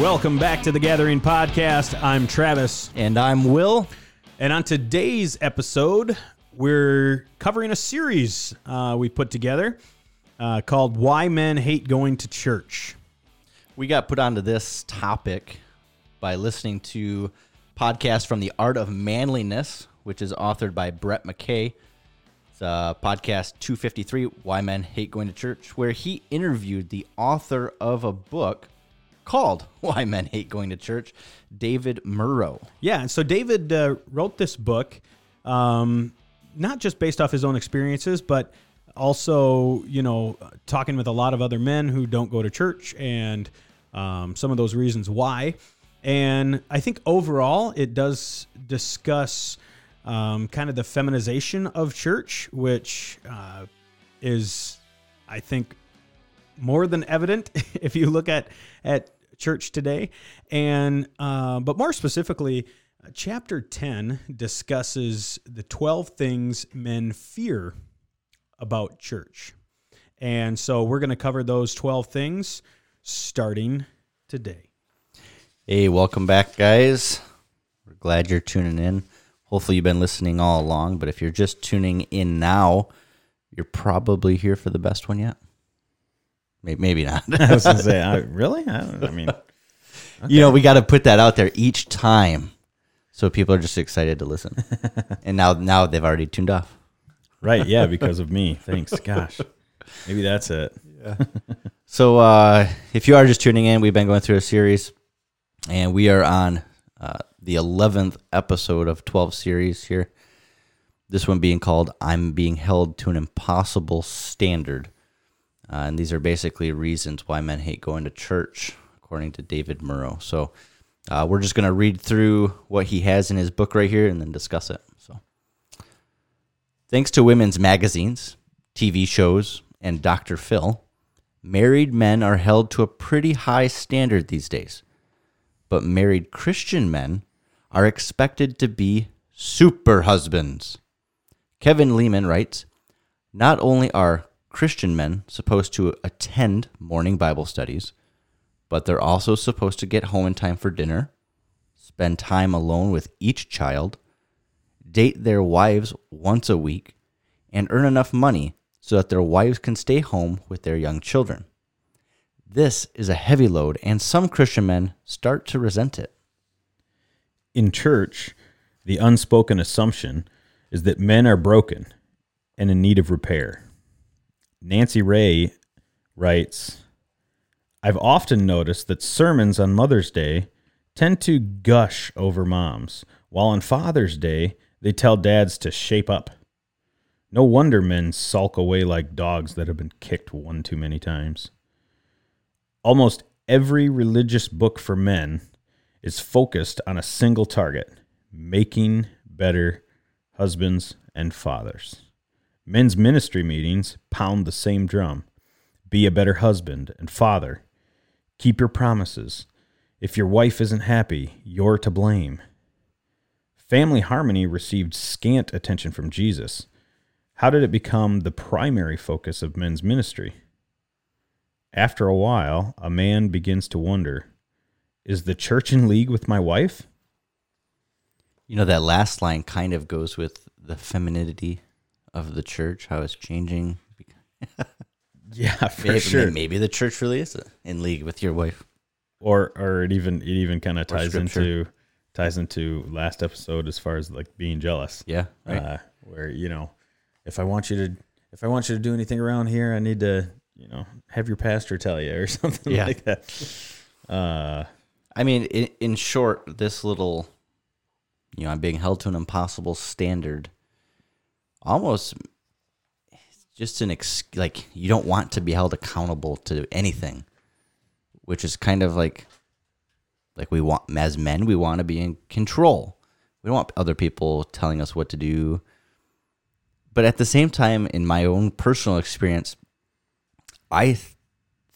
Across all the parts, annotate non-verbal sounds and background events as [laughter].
welcome back to the Gathering Podcast. I'm Travis, And I'm Will. and on today's episode, we're covering a series uh, we put together uh, called "Why Men Hate Going to Church." We got put onto this topic by listening to podcast from the Art of Manliness, which is authored by Brett McKay. It's uh, podcast 253, Why Men Hate Going to Church, where he interviewed the author of a book called [laughs] Why Men Hate Going to Church, David Murrow. Yeah, and so David uh, wrote this book, um, not just based off his own experiences, but also, you know, talking with a lot of other men who don't go to church and um, some of those reasons why. And I think overall, it does discuss um, kind of the feminization of church, which uh, is, I think, more than evident [laughs] if you look at at church today and uh, but more specifically chapter 10 discusses the 12 things men fear about church and so we're going to cover those 12 things starting today Hey, welcome back, guys. We're glad you're tuning in. Hopefully, you've been listening all along, but if you're just tuning in now, you're probably here for the best one yet. Maybe, maybe not. [laughs] I was gonna say, I, [laughs] really? I, don't- I mean, You know, we got to put that out there each time, so people are just excited to listen. [laughs] and now, now they've already tuned off. right? Yeah, because of me. Thanks. Gosh, maybe that's it. Yeah. So, uh, if you are just tuning in, we've been going through a series, and we are on uh, the eleventh episode of twelve series here. This one being called "I'm Being Held to an Impossible Standard," uh, and these are basically reasons why men hate going to church, according to David Murrow. So, uh, we're just going to read through what he has in his book right here, and then discuss it. So. Thanks to women's magazines, TV shows, and Dr. Phil, married men are held to a pretty high standard these days. But married Christian men are expected to be super husbands. Kevin Leman writes Not only are Christian men supposed to attend morning Bible studies, but they're also supposed to get home in time for dinner, spend time alone with each child, date their wives once a week, and earn enough money so that their wives can stay home with their young children. This is a heavy load, and some Christian men start to resent it. In church, the unspoken assumption is that men are broken and in need of repair. Nancy Ray writes, I've often noticed that sermons on Mother's Day tend to gush over moms, while on Father's Day, they tell dads to shape up. No wonder men sulk away like dogs that have been kicked one too many times. Almost every religious book for men is focused on a single target making better husbands and fathers. Men's ministry meetings pound the same drum be a better husband and father. Keep your promises. If your wife isn't happy, you're to blame. Family harmony received scant attention from Jesus. How did it become the primary focus of men's ministry? After a while, a man begins to wonder is the church in league with my wife? You know, that last line kind of goes with the femininity of the church, how it's changing. [laughs] Yeah, for Maybe, sure. maybe the church really is in league with your wife. Or or it even it even kind of ties into ties into last episode as far as like being jealous. Yeah, right. Uh, where you know, if I want you to if I want you to do anything around here, I need to you know have your pastor tell you or [laughs] something Yeah. like that. Uh, I mean, in, in short, this little, you know, I'm being held to an impossible standard. Almost, just an ex like you don't want to be held accountable to anything, which is kind of like, like we want as men, we want to be in control. We don't want other people telling us what to do. But at the same time, in my own personal experience, I th-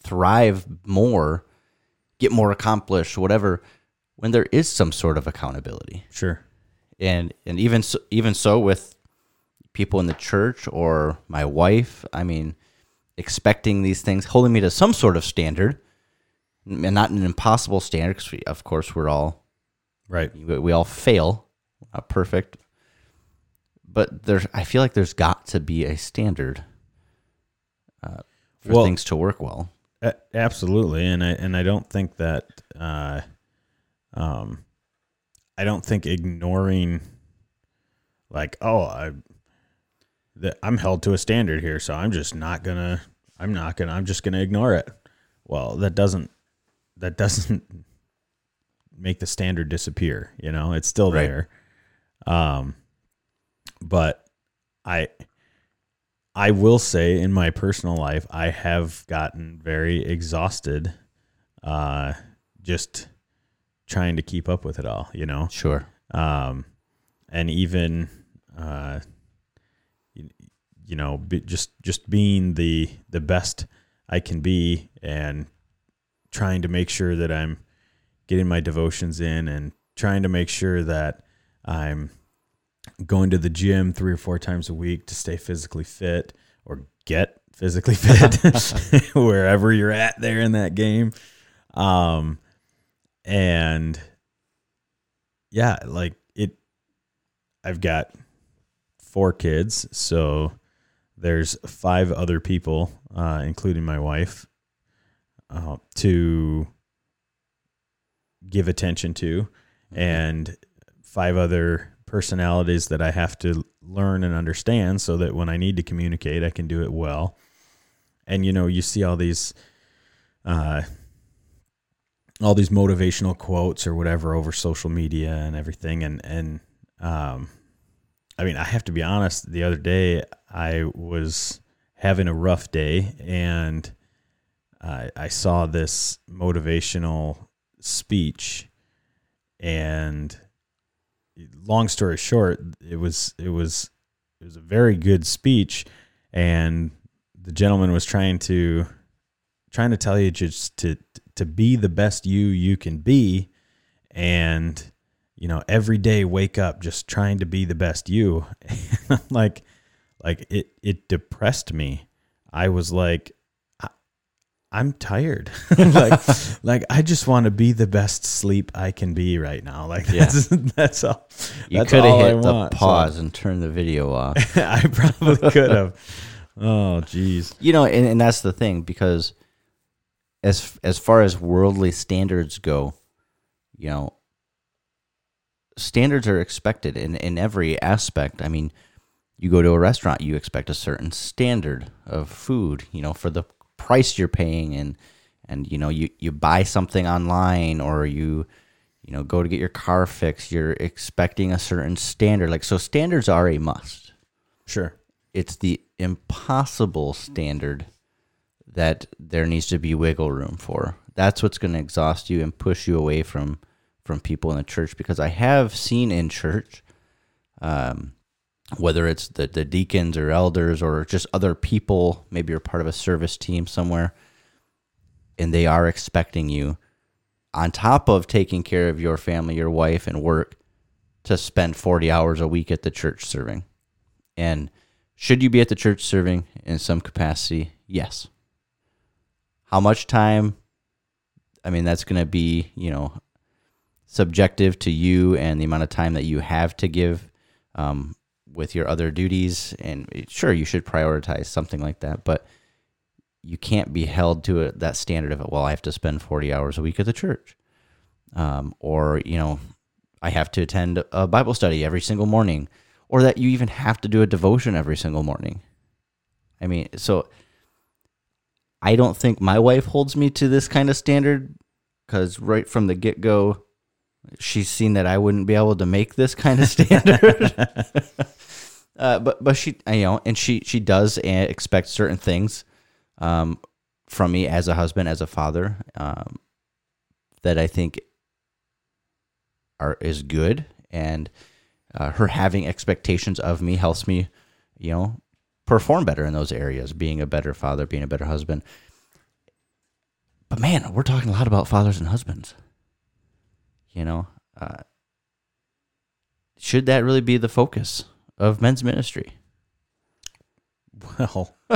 thrive more get more accomplished, whatever, when there is some sort of accountability. sure. And and even so, even so with people in the church or my wife, I mean, expecting these things, holding me to some sort of standard, and not an impossible standard because of course we're all Right. we, we all fail, not perfect. But there's, I feel like there's got to be a standard uh, for Well- things to work well. Absolutely, and I and I don't think that uh, um, I don't think ignoring like oh I that I'm held to a standard here, so I'm just not gonna I'm not gonna I'm just gonna ignore it. Well, that doesn't that doesn't [laughs] make the standard disappear. You know, it's still Right. there. Um, but I I will say in my personal life, I have gotten very exhausted uh, just trying to keep up with it all, you know? Sure. Um, and even, uh, you know, be, just, just being the, the best I can be and trying to make sure that I'm getting my devotions in and trying to make sure that I'm going to the gym three or four times a week to stay physically fit or get physically fit [laughs] [laughs] wherever you're at there in that game. Um, and yeah, like it, I've got four kids, so there's five other people, uh, including my wife, uh, to give attention to, and five other personalities that I have to learn and understand so that when I need to communicate, I can do it well. And you know, you see all these uh all these motivational quotes or whatever over social media and everything and and um I mean, I have to be honest, the other day I was having a rough day and I I saw this motivational speech and long story short, it was it was it was a very good speech, and the gentleman was trying to trying to tell you just to to be the best you you can be, and you know every day wake up just trying to be the best you. [laughs] like like it it depressed me. I was like. I- I'm tired. [laughs] like, [laughs] like I just want to be the best sleep I can be right now. Like Yeah. that's that's all. You could have hit the want, so- pause and turned the video off. I probably could have. Oh, jeez. you know, and, and that's the thing because as as far as worldly standards go, you know, standards are expected in in every aspect. I mean, you go to a restaurant, you expect a certain standard of food, you know, for the price you're paying and and you know, you you buy something online or you you know, go to get your car fixed, you're expecting a certain standard. Like so standards are a must Sure. it's the impossible standard that there needs to be wiggle room for. That's what's going to exhaust you and push you away from from people in the church. Because I have seen in church, um, whether it's the the deacons or elders or just other people, maybe you're part of a service team somewhere, and they are expecting you, on top of taking care of your family, your wife, and work, to spend forty hours a week at the church serving. And should you be at the church serving in some capacity? Yes. How much time? I mean, that's going to be, you know, subjective to you and the amount of time that you have to give um, with your other duties. And sure, you should prioritize something like that, but you can't be held to a, that standard of, it. well, I have to spend 40 hours a week at the church. Um, or, you know, I have to attend a Bible study every single morning or that you even have to do a devotion every single morning. I mean, so I don't think my wife holds me to this kind of standard because right from the get go, she's seen that I wouldn't be able to make this kind of [laughs] standard. [laughs] uh, but but she, you know, and she she does uh, expect certain things um, from me as a husband, as a father, um, that I think are is good and uh, her having expectations of me helps me, you know, perform better in those areas, being a better father, being a better husband. But man, we're talking a lot about fathers and husbands. You know, uh, should that really be the focus of men's ministry? Well, [laughs]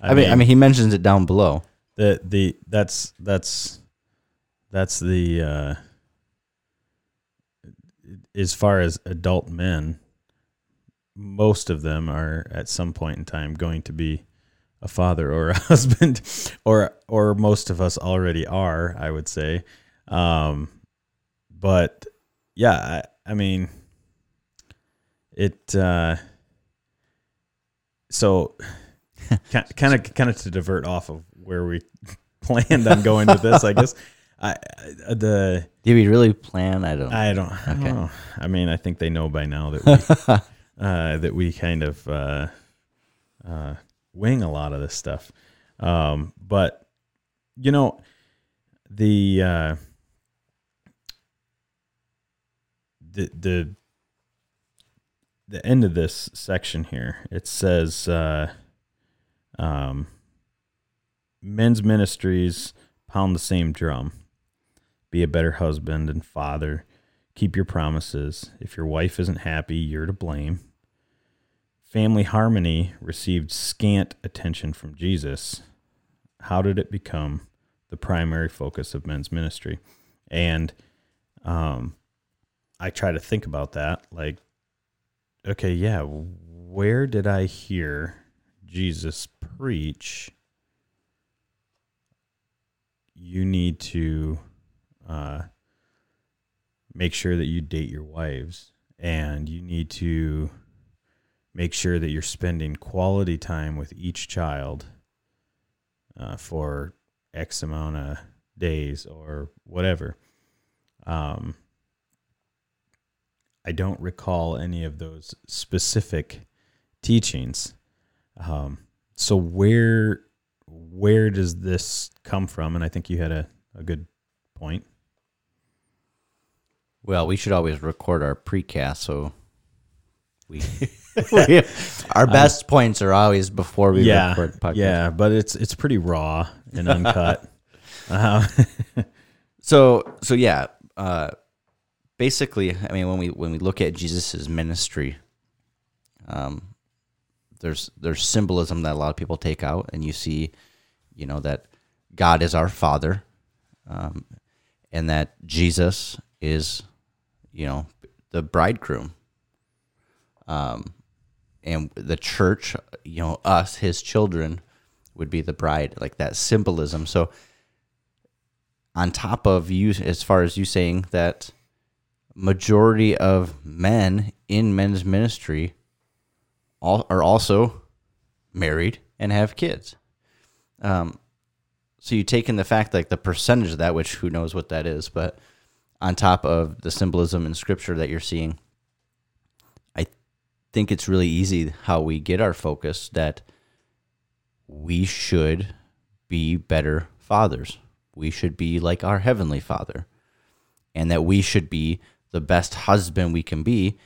I, mean, I mean, he mentions it down below. the the that's that's that's the uh, as far as adult men, most of them are at some point in time going to be a father or a [laughs] husband, or or most of us already are. I would say, um, but yeah, I, I mean, it. Uh, so, kind of kind of to divert off of where we [laughs] planned on going with this, I guess. I I- the Did we really plan? I don't. I don't, I don't Okay. know. I mean, I think they know by now that we [laughs] uh, that we kind of uh, uh, wing a lot of this stuff. Um, but you know, the uh, the the the end of this section here it says uh, um, men's ministries pound the same drum. Be a better husband and father. Keep your promises. If your wife isn't happy you're to blame. Family harmony received scant attention from jesus. How did it become the primary focus of men's ministry? And um, i try to think about that like okay yeah where did i hear jesus preach you need to uh, make sure that you date your wives and you need to make sure that you're spending quality time with each child uh, for X amount of days or whatever. Um, I don't recall any of those specific teachings. Um, so where where does this come from? And I think you had a, a good point. Well, we should always record our precast, so we, [laughs] [laughs] we- our best points are always before we yeah, record podcast. yeah, but it's it's pretty raw and uncut. [laughs] uh, So so yeah, uh, basically, I mean, when we when we look at Jesus's ministry, um, there's there's symbolism that a lot of people take out, and you see, you know, that God is our Father, um, and that Jesus is, you know, the bridegroom. Um, and the church, you know, us, his children, would be the bride, like that symbolism. So, on top of you as far as you saying that majority of men in men's ministry all are also married and have kids. Um so you take in the fact like the percentage of that which who knows what that is but on top of the symbolism in scripture that you're seeing i think it's really easy how we get our focus that we should be better fathers. We should be like our heavenly father and that we should be the best husband we can be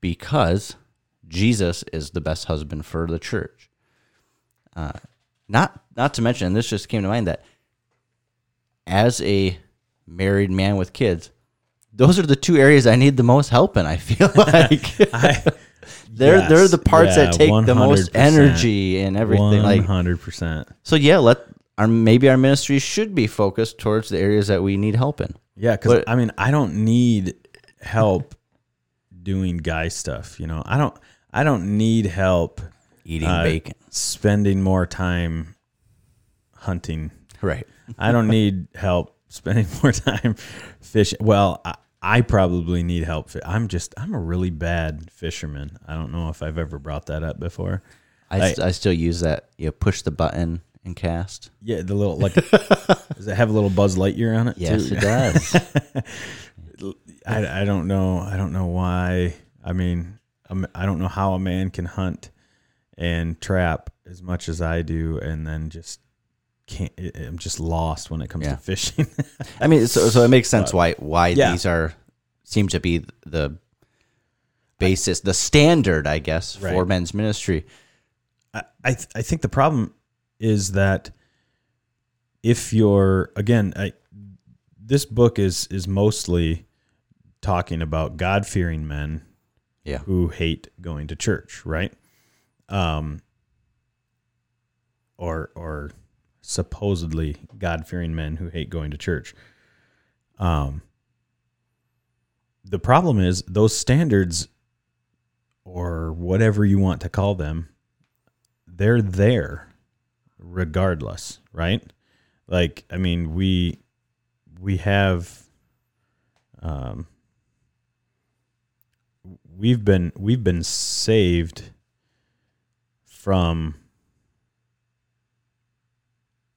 because Jesus is the best husband for the church. Uh, not not to mention, and this just came to mind that as a married man with kids, those are the two areas I need the most help in. I feel [laughs] like I, [laughs] they're Yes. they're the parts Yeah, that take the most energy and everything. one Like hundred percent. so, yeah. Let our maybe our ministry should be focused towards the areas that we need help in. Yeah, because I mean, I don't need help doing guy stuff. You know, I don't. I don't need help Eating uh, bacon, spending more time hunting. right? I don't need help spending [laughs] more time fishing. Well, I, I probably need help. I'm just. I'm a really bad fisherman. I don't know if I've ever brought that up before. I, I- st- I still use that. You know, push the button and cast. Yeah, the little like. [laughs] does it have a little Buzz Lightyear on it? Yes, too? it does. [laughs] I, I don't know. I don't know why. I mean, um, I don't know how a man can hunt and trap as much as I do, and then just can't. I'm just lost when it comes Yeah. to fishing. [laughs] I mean, so so it makes sense why why yeah. these are seem to be the basis, the standard, I guess, for men's ministry. I I, th- I think the problem is that if you're again, I, this book is is mostly talking about God fearing men Yeah, who hate going to church, right? Um, or or supposedly God fearing men who hate going to church. Um, the problem is those standards, or whatever you want to call them, they're there regardless, right? Like, I mean, we we have um we've been we've been saved from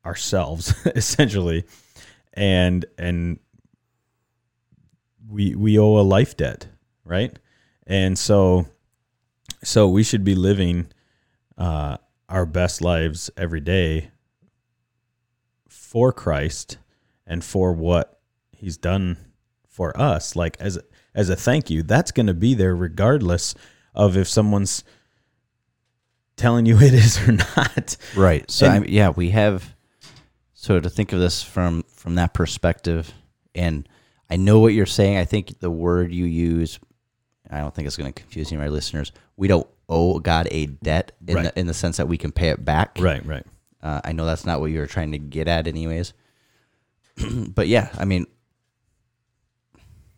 ourselves [laughs] essentially and and we we owe a life debt right and so so we should be living uh our best lives every day for Christ and for what he's done for us like as as a thank you that's going to be there regardless of if someone's telling you [laughs] it is or not Right. So And- I yeah, we have. So to think of this from from that perspective, and I know what you're saying. I think the word you use, I don't think it's going to confuse any of our listeners. We don't owe God a debt in Right. the in the sense that we can pay it back. right right Uh, I know that's not what you were trying to get at, anyways. [clears throat] but yeah, I mean,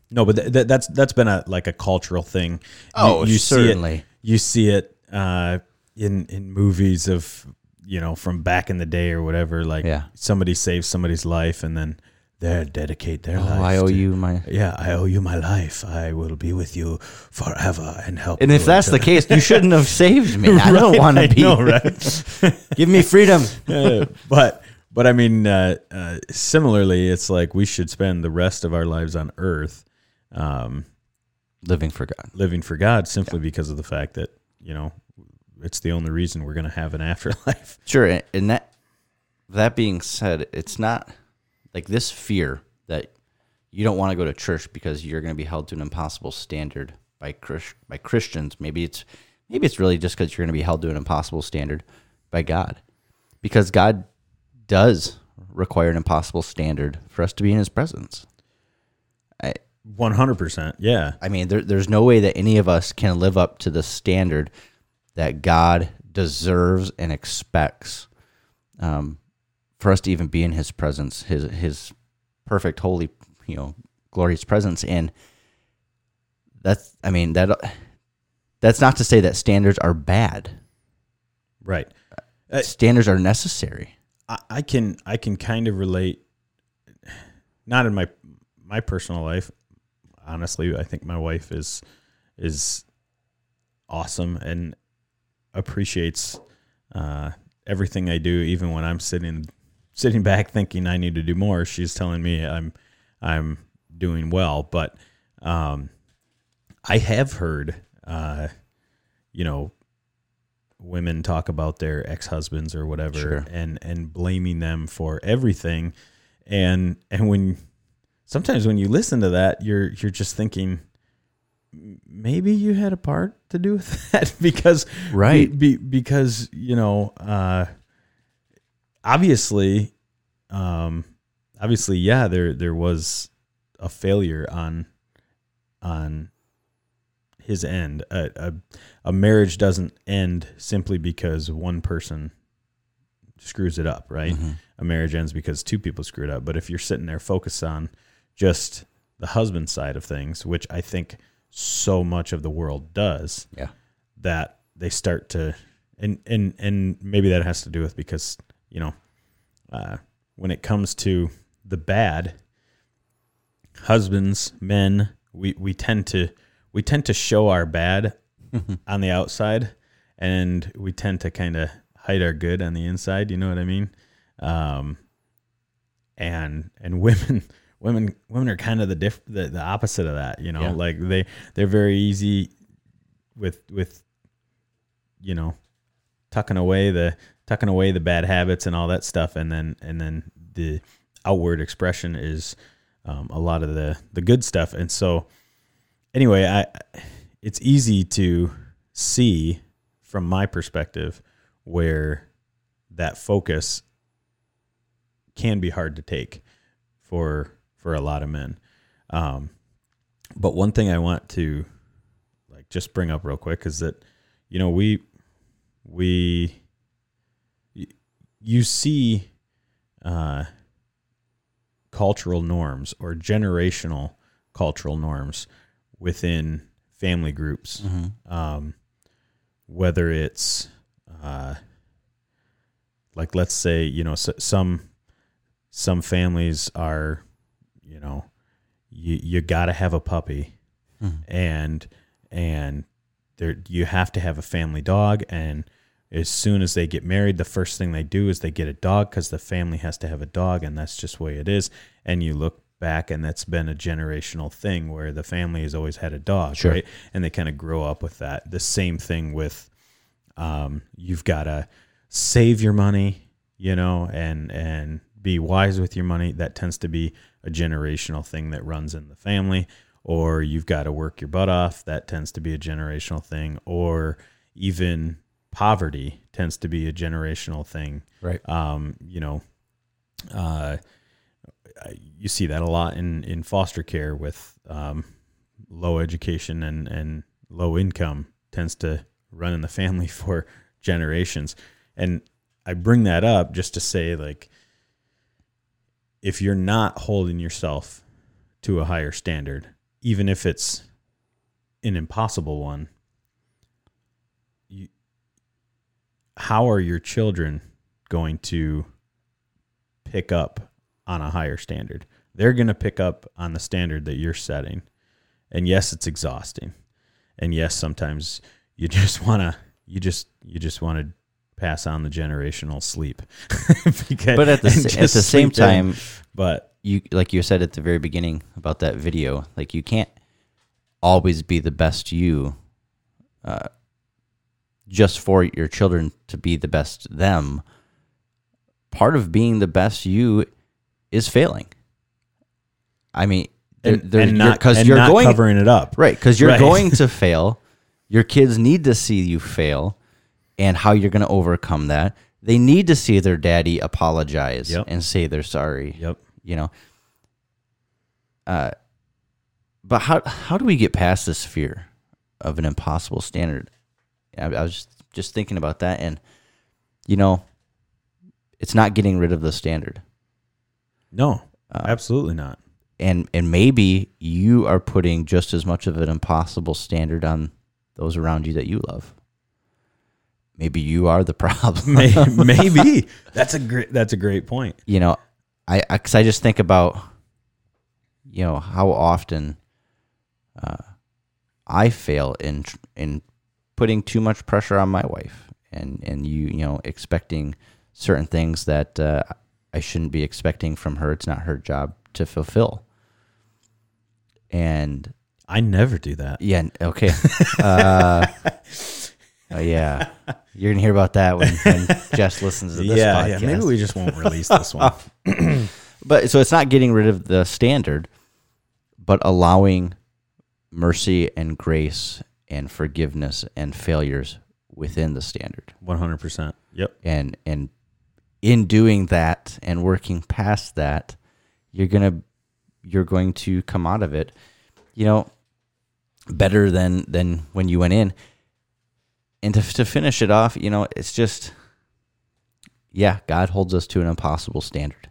No, but th- th- that's that's been a like a cultural thing. Oh, see it- certainly. you see it uh, in in movies of you know from back in the day or whatever. Like Yeah. somebody saves somebody's life and then they dedicate their oh, life. I owe to- you my. Yeah, I owe you my life. I will be with you forever and help. And if that's the case, you shouldn't have saved me. [laughs] I don't want to be. know, right? [laughs] Give me freedom. [laughs] Uh, but but I mean, uh, uh, similarly, it's like we should spend the rest of our lives on Earth, um, Living for God. living for God, simply because of the fact that you know it's the only reason we're going to have an afterlife. Sure, and that that being said, it's not like this fear that you don't want to go to church because you're going to be held to an impossible standard by Chris, by Christians. Maybe it's maybe it's really just because you're going to be held to an impossible standard by God, because God does require an impossible standard for us to be in His presence. One hundred percent, yeah, I mean, there, there's no way that any of us can live up to the standard that God deserves and expects um, for us to even be in His presence, His His perfect, holy, you know, glorious presence. And that's, I mean, that that's not to say that standards are bad. right. Uh, standards are necessary. I, I can I can kind of relate. Not in my my personal life, honestly. I think my wife is is awesome and appreciates uh, everything I do, even when I'm sitting sitting back thinking I need to do more. She's telling me I'm I'm doing well, but um, I have heard, uh, you know, women talk about their ex-husbands or whatever Sure. and and blaming them for everything and and when sometimes when you listen to that you're you're just thinking maybe you had a part to do [laughs] with that because Right. be, because you know uh obviously um obviously yeah there there was a failure on on his end a, a a marriage doesn't end simply because one person screws it up right Mm-hmm. a marriage ends because two people screwed up but if you're sitting there focused on just the husband side of things which i think so much of the world does Yeah. that they start to and and and maybe that has to do with because you know uh, when it comes to the bad husbands men we we tend to we tend to show our bad [laughs] on the outside and we tend to kind of hide our good on the inside you know what i mean um and and [laughs] women women women are kind of the diff the, the opposite of that you know Yeah. like they they're very easy with with you know tucking away the tucking away the bad habits and all that stuff. And then and then the outward expression is um, a lot of the the good stuff. And so anyway i it's easy to see from my perspective where that focus can be hard to take for for a lot of men. Um, but one thing i want to like just bring up real quick is that you know we we you see uh, cultural norms or generational cultural norms within family groups. Um, whether it's uh, like let's say you know s some some families are you know you you got to have a puppy and and there you have to have a family dog and as soon as they get married the first thing they do is they get a dog because the family has to have a dog and that's just the way it is. And you look back and that's been a generational thing where the family has always had a dog Sure. right? And they kind of grow up with that. The same thing with um, you've got to save your money you know and and be wise with your money. That tends to be a generational thing that runs in the family. Or you've got to work your butt off. That tends to be a generational thing. Or even poverty tends to be a generational thing Right. um, you know, uh, you see that a lot in, in foster care with um, low education and, and low income tends to run in the [laughs] family for generations. And I bring that up just to say, like, if you're not holding yourself to a higher standard, even if it's an impossible one, you, how are your children going to pick up on a higher standard? They're going to pick up on the standard that you're setting. And yes, it's exhausting. And yes, sometimes you [laughs] just want to you just you just want to pass on the generational sleep. [laughs] Because- But at the [laughs] sa- at the same sleep in. time, but you like you said at the very beginning about that video, like you can't always be the best you, uh, just for your children to be the best them. Part of being the best you is failing. I mean, and, there- and not because you're not going covering it up. right because you're Right. going to [laughs] fail. Your kids need to see you fail, and how you're going to overcome that. They need to see their daddy apologize Yep. and say they're sorry Yep. you know uh but how how do we get past this fear of an impossible standard i, I was just, just thinking about that and you know it's not getting rid of the standard No, Uh, absolutely not. and and maybe you are putting just as much of an impossible standard on those around you that you love maybe you are the [laughs] problem Maybe that's a great that's a great point. you know, I because I, just think about, you know, how often uh, I fail in in putting too much pressure on my wife, and and you you know expecting certain things that uh, I shouldn't be expecting from her. It's not her job to fulfill. And I never do that. yeah, okay, uh, [laughs] oh, yeah, you're gonna hear about that when, when Jess listens to this yeah, podcast. yeah. Maybe we just won't release this one. [laughs] [clears throat] But so it's not getting rid of the standard, but allowing mercy and grace and forgiveness and failures within the standard. One hundred percent. Yep. And and in doing that and working past that, you're gonna you're going to come out of it, you know, better than than when you went in. And to to finish it off, you know, it's just yeah, God holds us to an impossible standard.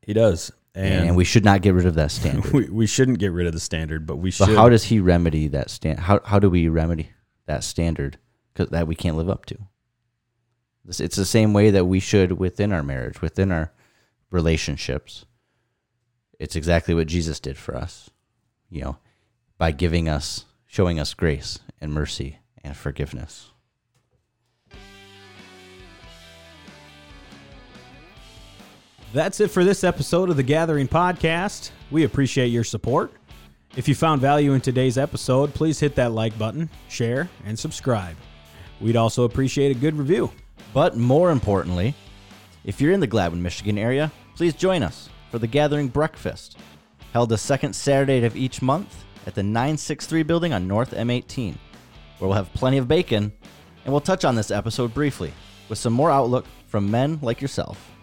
He does, And, and, we should not get rid of that standard. [laughs] we, we shouldn't get rid of the standard, but we should. how does he remedy that stand? How how do we remedy that standard 'Cause that we can't live up to? It's, it's the same way that we should within our marriage, within our relationships. It's exactly what Jesus did for us, you know, by giving us, showing us grace and mercy and forgiveness. That's it for this episode of the Gathering Podcast. We appreciate your support. If you found value in today's episode, please hit that like button, share, and subscribe. We'd also appreciate a good review. But more importantly, if you're in the Gladwin, Michigan area, please join us for the Gathering Breakfast, held the second Saturday of each month at the 963 building on North M18, where we'll have plenty of bacon and we'll touch on this episode briefly with some more outlook from men like yourself.